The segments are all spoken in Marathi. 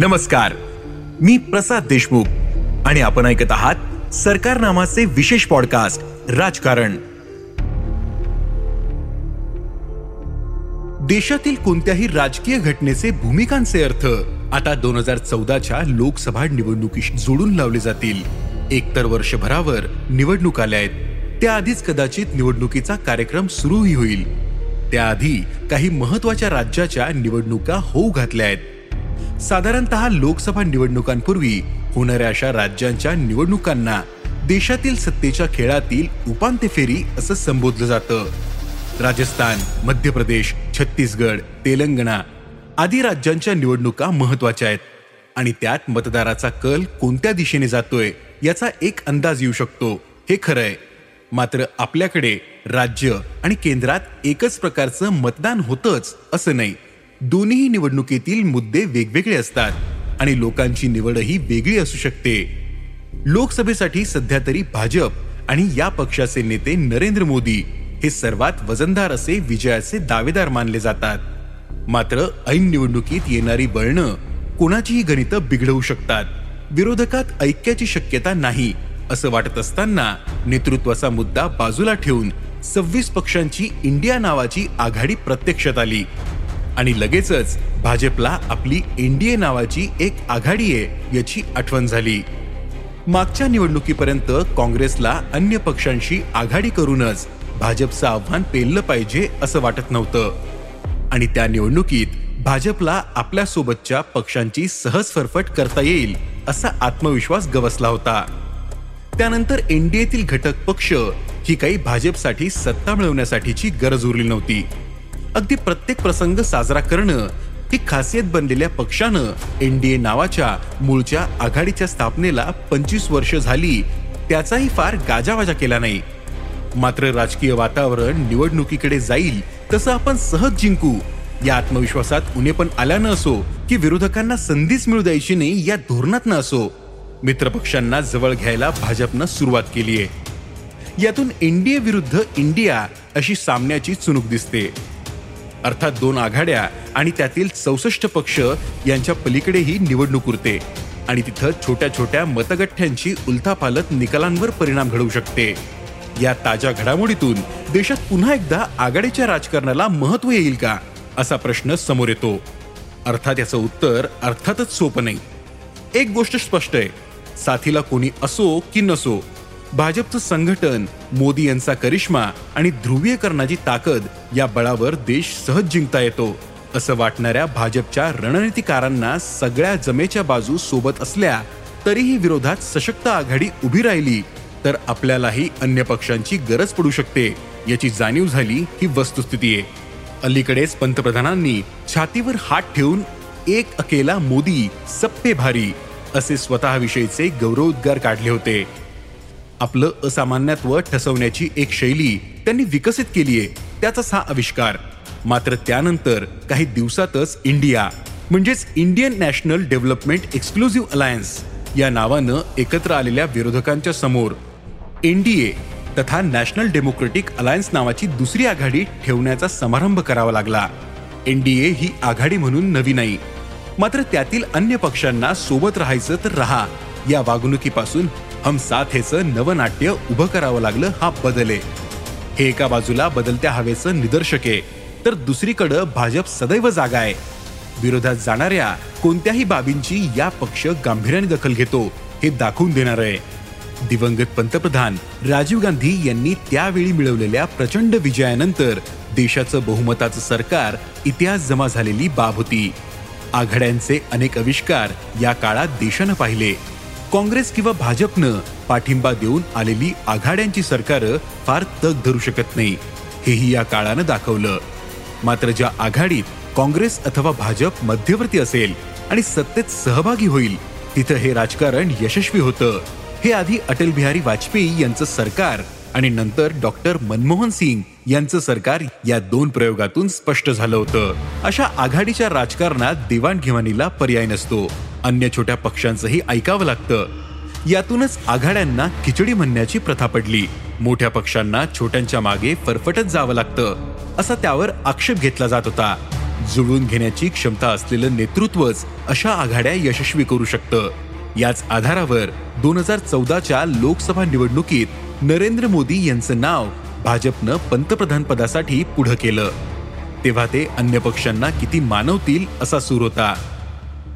नमस्कार. मी प्रसाद देशमुख आणि आपण ऐकत आहात सरकार नामाचे विशेष पॉडकास्ट राजकारण. देशातील कोणत्याही राजकीय घटनेचे भूमिकांचे अर्थ आता दोन हजार चौदाच्या लोकसभा निवडणुकीशी जोडून लावले जातील. एकतर वर्षभरावर निवडणूक आल्या आहेत. त्याआधीच कदाचित निवडणुकीचा कार्यक्रम सुरूही होईल. त्याआधी काही महत्त्वाच्या राज्याच्या निवडणुका होऊ घातल्या आहेत. साधारणतः लोकसभा निवडणुकांपूर्वी होणाऱ्या अशा राज्यांच्या निवडणुकांना देशातील सत्तेच्या खेळातील उपांत्य फेरी असं संबोधलं जातं. राजस्थान मध्य प्रदेश छत्तीसगड तेलंगणा आदी राज्यांच्या निवडणुका महत्त्वाच्या आहेत आणि त्यात मतदाराचा कल कोणत्या दिशेने जातोय याचा एक अंदाज येऊ शकतो. हे खरंय मात्र आपल्याकडे राज्य आणि केंद्रात एकच प्रकारचं मतदान होतंच असं नाही. दोन्ही निवडणुकीतील मुद्दे वेगवेगळे असतात आणि लोकांची निवडही वेगळी असू शकते. लोकसभेसाठी सध्या तरी भाजप आणि या पक्षाचे नेते नरेंद्र मोदी हे सर्वात वजनदार असे विजयाचे दावेदार मानले जातात. मात्र ऐन निवडणुकीत येणारी वळणं कोणाचीही गणितं बिघडवू शकतात. विरोधकात ऐक्याची शक्यता नाही असं वाटत असताना नेतृत्वाचा मुद्दा बाजूला ठेवून सव्वीस पक्षांची इंडिया नावाची आघाडी प्रत्यक्षात आली. आणि लगेचच भाजपला आपली एनडीए नावाची एक आघाडी आहे याची आठवण झाली. मागच्या निवडणुकीपर्यंत काँग्रेसला अन्य पक्षांशी आघाडी करूनच भाजपचं आव्हान पेललं पाहिजे असं वाटत नव्हतं. आणि त्या निवडणुकीत भाजपला आपल्यासोबतच्या पक्षांची सहज फरफट करता येईल असा आत्मविश्वास गवसला होता. त्यानंतर एनडीएतील घटक पक्ष ही काही भाजपसाठी सत्ता मिळवण्यासाठीची गरज उरली नव्हती. अगदी प्रत्येक प्रसंग साजरा करणं ही खासियत बनलेल्या पक्षानं एनडीए नावाच्या मूळच्या आघाडीच्या स्थापनेला पंचवीस वर्ष झाली. त्याचाही फार गाजावाजा केला नाही. मात्र राजकीय वातावरण निवडणुकीकडे जाईल तसं आपण सहज जिंकू. या आत्मविश्वासात उणे पण आल्यानं असो की विरोधकांना संधीच मिळू द्यायची नाही या धोरणातनं असो. मित्रपक्षांना जवळ घ्यायला भाजपनं सुरुवात केली आहे यातून एनडीए विरुद्ध इंडिया अशी सामन्याची चुणूक दिसते. अर्थात दोन आघाड्या आणि त्यातील चौसष्ट पक्ष यांच्या पलीकडेही निवडणूक उरते. आणि तिथं छोट्या छोट्या मतगठ्ठ्यांची उलथापालत निकालांवर परिणाम घडवू शकते. या ताज्या घडामोडीतून देशात पुन्हा एकदा आघाडीच्या राजकारणाला महत्त्व येईल का असा प्रश्न समोर येतो. अर्थात याचं उत्तर अर्थातच सोपं नाही. एक गोष्ट स्पष्ट आहे. साथीला कोणी असो की नसो भाजपचं संघटन मोदी यांचा करिश्मा आणि ध्रुवीयकरणाची ताकद या बळावर देश सहज जिंकता येतो असं वाटणाऱ्या भाजपच्या रणनीतिकारांना सगळ्या जमेच्या बाजू सोबत असल्या तरीही विरोधात सशक्त आघाडी उभी राहिली तर आपल्यालाही अन्य पक्षांची गरज पडू शकते याची जाणीव झाली ही वस्तुस्थिती आहे. अलीकडेच पंतप्रधानांनी छातीवर हात ठेवून एक अकेला मोदी सप्पे भारी असे स्वतःविषयीचे गौरवोद्गार काढले होते. आपलं असामान्यत्व ठसवण्याची एक शैली त्यांनी विकसित केली आहे त्याचाच हा आविष्कार. मात्र त्यानंतर काही दिवसातच इंडिया म्हणजेच Indian National Development Exclusive Alliance या नावानं एकत्र आलेल्या विरोधकांच्या समोर एनडीए तथा नॅशनल डेमोक्रेटिक अलायन्स नावाची दुसरी आघाडी ठेवण्याचा समारंभ करावा लागला. एनडीए ही आघाडी म्हणून नवी नाही. मात्र त्यातील अन्य पक्षांना सोबत राहायचं तर राहा या वागणुकीपासून हम साथ हेचं नवनाट्य उभं करावं लागलं हा बदल आहे. हे एका बाजूला बदलत्या हवेचं निदर्शक आहे. तर दुसरीकडं भाजप सदैव जागा आहे. विरोधात जाणाऱ्या कोणत्याही बाबींची या पक्ष गांभीर्याने दखल घेतो हे दाखवून देणार आहे. दिवंगत पंतप्रधान राजीव गांधी यांनी त्यावेळी मिळवलेल्या प्रचंड विजयानंतर देशाचं बहुमताचं सरकार इतिहास जमा झालेली बाब होती. आघाड्यांचे अनेक आविष्कार या काळात देशानं पाहिले. काँग्रेस किंवा भाजपनं पाठिंबा देऊन आलेली आघाड्यांची सरकारं फार तग धरू शकत नाही. हेही या काळानं दाखवलं. मात्र ज्या आघाडीत काँग्रेस अथवा भाजप मध्यवर्ती असेल आणि सत्तेत सहभागी होईल तिथं हे राजकारण यशस्वी होतं. हे आधी अटल बिहारी वाजपेयी यांचं सरकार आणि नंतर डॉक्टर मनमोहन सिंग यांचं सरकार या दोन प्रयोगातून स्पष्ट झालं होतं. अशा आघाडीच्या राजकारणात देवाणघेवाणीला पर्याय नसतो. अन्य छोट्या पक्षांचंही ऐकावं लागतं. यातूनच आघाड्यांना खिचडी म्हणण्याची प्रथा पडली. मोठ्या पक्षांना छोट्यांच्या मागे फरफटत जावं लागतं असा त्यावर आक्षेप घेतला जात होता. जुळवून घेण्याची क्षमता असलेलं नेतृत्वच अशा आघाड्या यशस्वी करू शकतं. याच आधारावर दोन हजार चौदाच्या लोकसभा निवडणुकीत नरेंद्र मोदी यांचं नाव भाजपनं पंतप्रधान पदासाठी पुढं केलं. तेव्हा ते अन्य पक्षांना किती मानवतील असा सूर होता.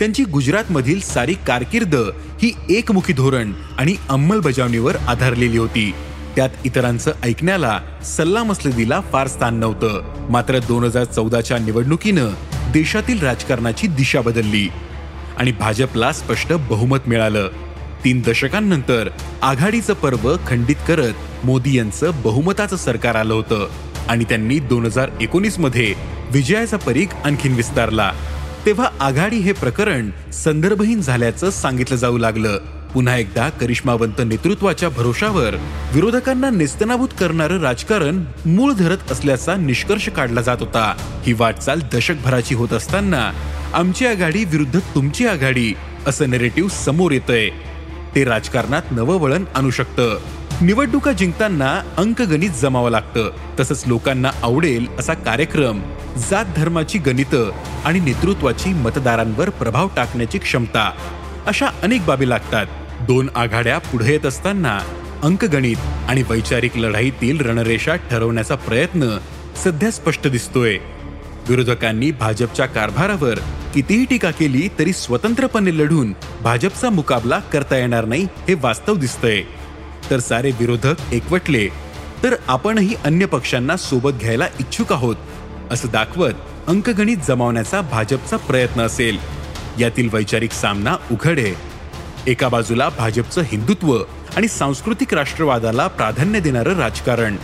त्यांची गुजरातमधील सारी कारकीर्द ही एकमुखी धोरण आणि अंमलबजावणीवर आधारलेली होती. त्यात इतरांचं ऐकण्याला सल्लामसलदीला फार स्थान नव्हतं. मात्र दोन हजार चौदाच्या निवडणुकीनं देशातील राजकारणाची दिशा बदलली आणि भाजपला स्पष्ट बहुमत मिळालं. तीन दशकांनंतर आघाडीचं पर्व खंडित करत मोदी यांचं बहुमताचं सरकार आलं होतं आणि त्यांनी दोन हजार एकोणीसमध्ये विजयाचा परीख आणखीन विस्तारला. तेव्हा आघाडी हे प्रकरण संदर्भहीन झाल्याचं सांगितलं जाऊ लागलं. पुन्हा एकदा करिश्मावंत नेतृत्वाच्या भरोशावर विरोधकांना नेस्तनाभूत करणारं राजकारण मूळ धरत असल्याचा निष्कर्ष काढला जात होता. ही वाटचाल दशकभराची होत असताना आमची आघाडी विरुद्ध तुमची आघाडी असं नेरेटिव्ह समोर येतंय. ते राजकारणात नवं वळण आणू शकतं. निवडणुका जिंकताना अंकगणित जमावं लागतं. तसंच लोकांना आवडेल असा कार्यक्रम जात धर्माची गणितं आणि नेतृत्वाची मतदारांवर प्रभाव टाकण्याची क्षमता. अशा अनेक बाबी लागतात. दोन आघाड्या पुढे येत असताना अंकगणित आणि वैचारिक लढाईतील रणरेषा ठरवण्याचा प्रयत्न सध्या स्पष्ट दिसतोय. विरोधकांनी भाजपच्या कारभारावर कितीही टीका केली तरी स्वतंत्रपणे लढून भाजपचा मुकाबला करता येणार नाही हे वास्तव दिसतंय. तर सारे विरोधक एकवटले. तर आपणही अन्य पक्षांना सोबत घ्यायला इच्छुक आहोत असं दाखवत अंकगणित जमावण्याचा भाजपचा प्रयत्न असेल. यातील वैचारिक सामना उघड. आहे एका बाजूला भाजपचं हिंदुत्व आणि सांस्कृतिक राष्ट्रवादाला प्राधान्य देणारं राजकारण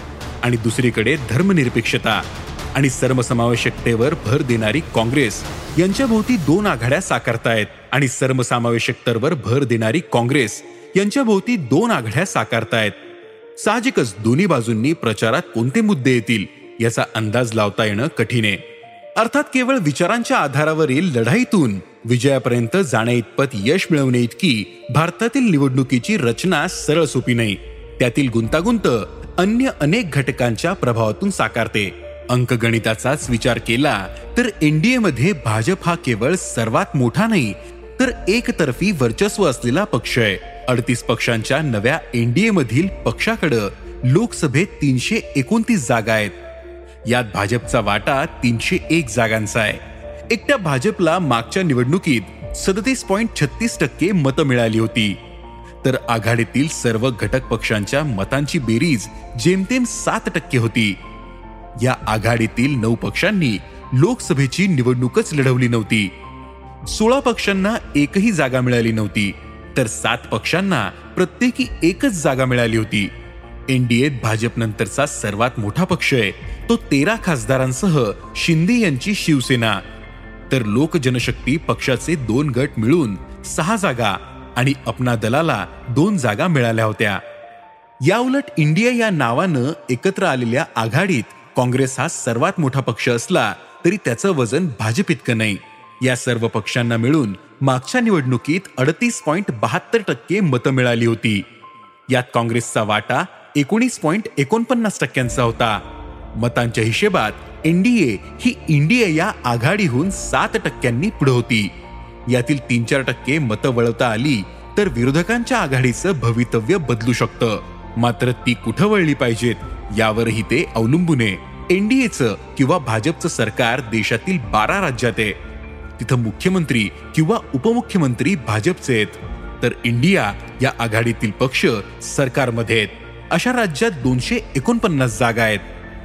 आणि दुसरीकडे धर्मनिरपेक्षता. आणि सर्वसमावेशकतेवर भर देणारी काँग्रेस. यांच्याभोवती दोन आघाड्या साकारतायत आणि सर्वसमावेशकतेवर भर देणारी काँग्रेस यांच्याभोवती दोन आघाड्या साकारतायत. साहजिकच दोन्ही बाजूंनी प्रचारात कोणते मुद्दे येतील याचा अंदाज लावता येणं कठीण आहे. अर्थात केवळ विचारांच्या आधारावरील लढाईतून विजयापर्यंत जाण्या इतपत यश मिळवणे इतकी भारतातील निवडणुकीची रचना सरळ सोपी नाही. त्यातील गुंतागुंत अन्य अनेक घटकांच्या प्रभावातून साकारते. अंकगणिताचाच विचार केला तर एनडीएमध्ये भाजप हा केवळ सर्वात मोठा नाही तर एकतर्फी वर्चस्व असलेला पक्ष आहे. अडतीस पक्षांच्या नव्या एनडीए मधील पक्षाकडं लोकसभेत तीनशे एकोणतीस जागा आहेत. यात भाजपचा वाटा तीनशे एक जागांचा आहे. एकट्या भाजपला मागच्या निवडणुकीत सदतीस पॉइंट छत्तीस टक्के मतं मिळाली होती. तर आघाडीतील सर्व घटक पक्षांच्या मतांची बेरीज जेमतेम सात टक्के होती. या आघाडीतील नऊ पक्षांनी लोकसभेची निवडणूकच लढवली नव्हती. सोळा पक्षांना एकही जागा मिळाली नव्हती तर सात पक्षांना प्रत्येकी एकच जागा मिळाली होती. एनडीएत भाजप नंतरचा सर्वात मोठा पक्ष आहे तो तेरा खासदारांसह शिंदे यांची शिवसेना. तर लोक जनशक्ती पक्षाचे दोन गट मिळून सहा जागा आणि अपना दलाला दोन जागा मिळाल्या होत्या. याउलट इंडिया या नावानं एकत्र आलेल्या आघाडीत काँग्रेस हा सर्वात मोठा पक्ष असला तरी त्याचं वजन भाजप इतकं नाही. या सर्व पक्षांना मिळून मागच्या निवडणुकीत अडतीस पॉइंट बहात्तर टक्के मतं मिळाली होती. यात काँग्रेसचा वाटा एकोणीस पॉइंट एकोणपन्नास टक्क्यांचा होता. मतांच्या हिशेबात एनडीए ही इंडिया या आघाडीहून सात टक्क्यांनी पुढे होती. यातील तीन चार टक्के मतं वळवता आली तर विरोधकांच्या आघाडीचं भवितव्य बदलू शकतं. मात्र ती कुठं वळली पाहिजेत? यावरही ते अवलंबून आहे. एनडीएचं किंवा भाजपचं सरकार देशातील बारा राज्यात आहे. तिथं मुख्यमंत्री किंवा उपमुख्यमंत्री भाजपचे आहेत. तर इंडिया या आघाडीतील पक्ष सरकारमध्ये आहेत. अशा राज्यात दोनशे एकोणपन्नास जागा आहेत.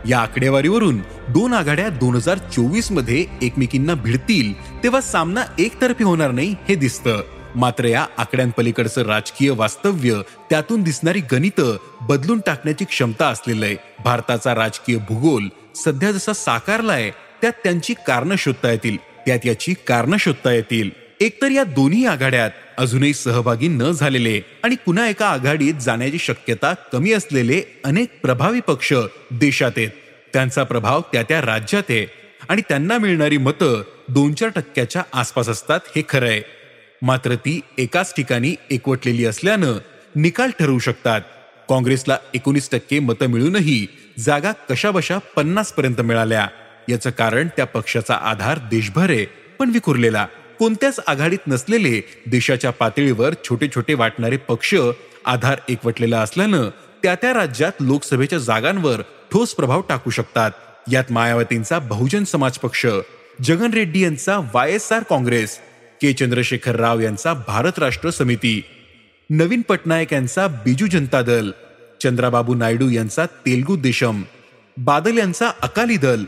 या आकडेवारीवरून दोन आघाड्या दोन हजार चोवीसमध्ये एकमेकींना भिडतील तेव्हा सामना एकतर्फी होणार नाही हे दिसतं. मात्र या आकड्यांपलीकडचं राजकीय वास्तव्य त्यातून दिसणारी गणितं बदलून टाकण्याची क्षमता असलेलं आहे. भारताचा राजकीय भूगोल सध्या जसा साकारलाय त्यात त्यांची कारणं शोधता येतील. त्यात याची कारणं शोधता येतील. एकतर या दोन्ही आघाड्यात अजूनही सहभागी न झालेले आणि पुन्हा एका आघाडीत जाण्याची शक्यता कमी असलेले अनेक प्रभावी पक्ष देशात आहेत. त्यांचा प्रभाव त्या त्या राज्यात आहे आणि त्यांना मिळणारी मतं दोन चार टक्क्याच्या आसपास असतात हे खरं आहे. मात्र ती एकाच ठिकाणी एकवटलेली असल्यानं निकाल ठरवू शकतात. काँग्रेसला एकोणीस टक्के मतं मिळूनही जागा कशाबशा पन्नास पर्यंत मिळाल्या. याचं कारण त्या पक्षाचा आधार देशभर आहे पण विखुरलेला. कोणत्याच आघाडीत नसलेले देशाच्या पातळीवर छोटे छोटे वाटणारे पक्ष आधार एकवटलेला असल्यानं त्या त्या राज्यात लोकसभेच्या जागांवर ठोस प्रभाव टाकू शकतात. यात मायावतींचा बहुजन समाज पक्ष जगन रेड्डी यांचा Y S R Congress K. Chandrashekar Rao यांचा भारत राष्ट्र समिती. नवीन पटनायक यांचा बिजू जनता दल. चंद्राबाबू नायडू यांचा तेलगू देशम. बादल यांचा अकाली दल.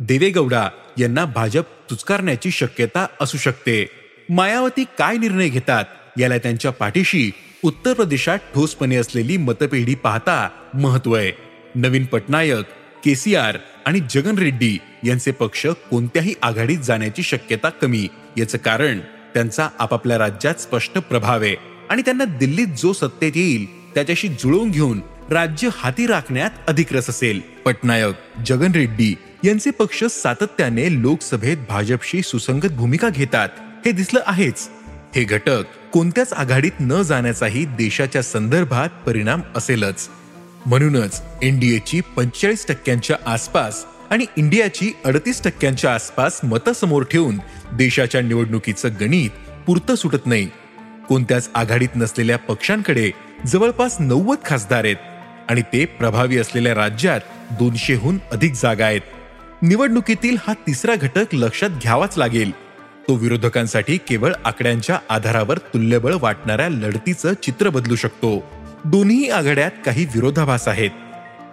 देवेगौडा यांना भाजप तुचकारण्याची शक्यता असू शकते. मायावती काय निर्णय घेतात? याला त्यांच्या पाठीशी उत्तर प्रदेशात ठोसपणे असलेली मतपेढी पाहता महत्त्व आहे. नवीन पटनायक केसीआर आणि जगन रेड्डी यांचे पक्ष कोणत्याही आघाडीत जाण्याची शक्यता कमी. याचं कारण त्यांचा आपापल्या राज्यात स्पष्ट प्रभाव आहे. आणि त्यांना दिल्लीत जो सत्तेत येईल त्याच्याशी जुळवून घेऊन राज्य हाती राखण्यात अधिक रस असेल. पटनायक जगन रेड्डी यांचे पक्ष सातत्याने लोकसभेत भाजपशी सुसंगत भूमिका घेतात. हे दिसलं आहेच. हे घटक कोणत्याच आघाडीत न जाण्याचाही देशाच्या संदर्भात परिणाम असेलच. म्हणूनच एनडीएची पंचेचाळीस टक्क्यांच्या आसपास आणि इंडियाची अडतीस टक्क्यांच्या आसपास मतं समोर ठेवून देशाच्या निवडणुकीचं गणित पुरतं सुटत नाही. कोणत्याच आघाडीत नसलेल्या पक्षांकडे जवळपास नव्वद खासदार आहेत आणि ते प्रभावी असलेल्या राज्यात दोनशेहून अधिक जागा आहेत. निवडणुकीतील हा तिसरा घटक लक्षात घ्यावाच लागेल. तो विरोधकांसाठी केवळ आकड्यांच्या आधारावर तुल्यबळ वाटणाऱ्या लढतीचं चित्र बदलू शकतो. दोन्ही आघाड्यात काही विरोधाभास आहेत.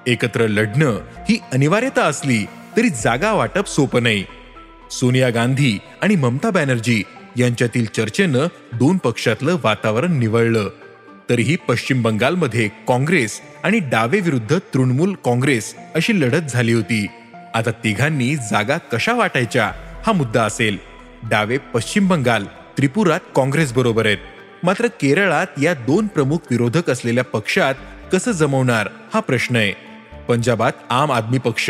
एकत्र लढणं ही अनिवार्यता असली तरी जागा वाटप सोपं नाही. सोनिया गांधी आणि ममता बॅनर्जी यांच्यातील चर्चेनं दोन पक्षातलं वातावरण निवळलं. तरीही पश्चिम बंगालमध्ये काँग्रेस आणि डावे विरुद्ध तृणमूल काँग्रेस अशी लढत झाली होती. आता तिघांनी जागा कशा वाटायच्या हा मुद्दा असेल. डावे पश्चिम बंगाल त्रिपुरात काँग्रेस बरोबर आहेत. मात्र केरळात या दोन प्रमुख विरोधक असलेल्या पक्षात कसं जमवणार हा प्रश्न आहे. पंजाबात आम आदमी पक्ष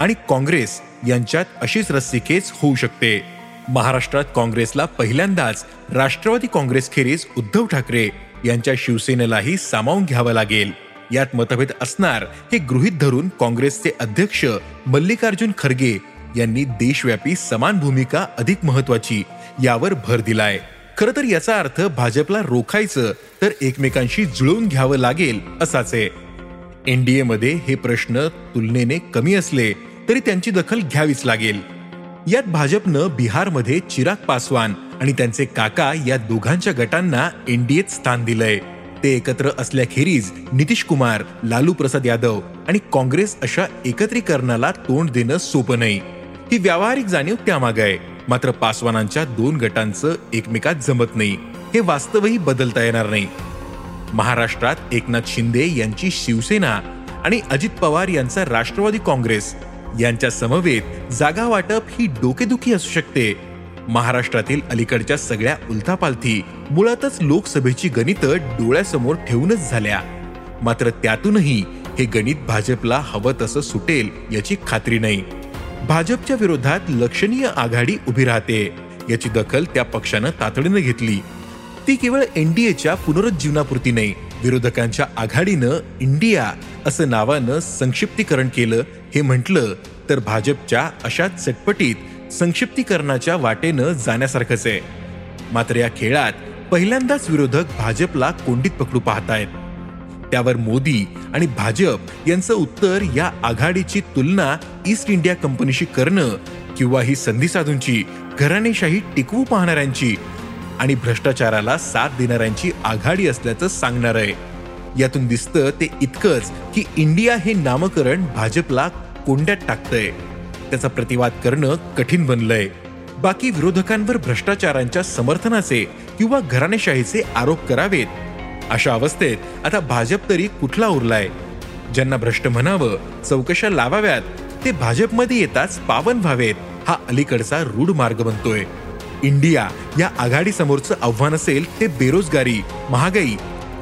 आणि काँग्रेस यांच्यात अशीच रस्सीखेच होऊ शकते. महाराष्ट्रात काँग्रेसला पहिल्यांदाच राष्ट्रवादी काँग्रेसखेरीज उद्धव ठाकरे यांच्या शिवसेनेलाही सामावून घ्यावं लागेल. यात मतभेद असणार हे गृहित धरून काँग्रेसचे अध्यक्ष मल्लिकार्जुन खरगे यांनी देशव्यापी समान भूमिका अधिक महत्वाची यावर भर दिलाय. खर तर याचा अर्थ भाजपला रोखायचं तर एकमेकांशी जुळवून घ्यावं लागेल असाच. आहे एनडीएमध्ये हे प्रश्न तुलनेने कमी असले तरी त्यांची दखल घ्यावीच लागेल. यात भाजपनं बिहारमध्ये चिराग पासवान आणि त्यांचे काका या दोघांच्या गटांना एनडीएत स्थान दिलंय. ते एकत्र असल्याखेरीज नितीश कुमार लालू प्रसाद यादव आणि काँग्रेस अशा एकत्रीकरणाला तोंड देणं सोपं नाही. ही व्यावहारिक जाणीव त्यामाग आहे. मात्र पासवानांच्या दोन गटांचं एकमेकात जमत नाही. हे वास्तवही बदलता येणार नाही. महाराष्ट्रात एकनाथ शिंदे यांची शिवसेना आणि अजित पवार यांचा राष्ट्रवादी काँग्रेस यांच्या समवेत जागा वाटप ही डोकेदुखी असू शकते. महाराष्ट्रातील अलीकडच्या सगळ्या उलथापालथी मुळातच लोकसभेची गणितं डोळ्यासमोर ठेवूनच झाल्या. मात्र त्यातूनही हे गणित भाजपला हवं तसं सुटेल याची खात्री नाही. भाजपच्या विरोधात लक्षणीय आघाडी उभी राहते. याची दखल त्या पक्षानं तातडीनं घेतली. ती केवळ एनडीएच्या पुनरुज्जीवनापुरती नाही विरोधकांच्या आघाडीनं इंडिया असं नावानं संक्षिप्तीकरण केलं हे म्हटलं तर भाजपच्या अशाच चटपटीत संक्षिप्तीकरणाच्या वाटेनं जाण्यासारखंच आहे. मात्र या खेळात पहिल्यांदाच विरोधक भाजपला कोंडीत पकडू पाहतायत. त्यावर मोदी आणि भाजप यांचं उत्तर या आघाडीची तुलना ईस्ट इंडिया कंपनीशी करणं किंवा ही संधी साधूंची घराणेशाही टिकवू पाहणाऱ्यांची आणि भ्रष्टाचाराला साथ देणाऱ्यांची आघाडी असल्याचं सांगणार आहे. यातून दिसतं ते इतकंच की इंडिया हे नामकरण भाजपला कोंड्यात टाकतंय. त्याचा प्रतिवाद करणं कठीण बनलंय. बाकी विरोधकांवर भ्रष्टाचारांच्या समर्थनाचे किंवा घराणेशाहीचे आरोप करावेत. अशा अवस्थेत आता भाजप तरी कुठला उरलाय? ज्यांना भ्रष्ट म्हणावं चौकशा लावाव्यात ते भाजपमध्ये येताच पावन व्हावेत हा अलीकडचा रूढ मार्ग बनतोय. इंडिया या आघाडीसमोरचं आव्हान असेल ते बेरोजगारी महागाई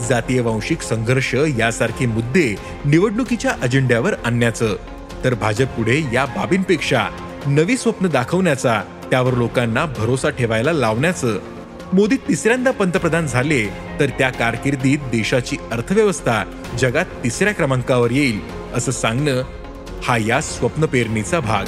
जातीय वांशिक संघर्ष यासारखे मुद्दे निवडणुकीच्या अजेंड्यावर आणण्याचं. तर भाजप पुढे या बाबींपेक्षा नवी स्वप्न दाखवण्याचा त्यावर लोकांना भरोसा ठेवायला लावण्याचं. मोदी तिसऱ्यांदा पंतप्रधान झाले तर त्या कारकिर्दीत देशाची अर्थव्यवस्था जगात तिसऱ्या क्रमांकावर येईल असं सांगणं हा या स्वप्न पेरणीचा भाग.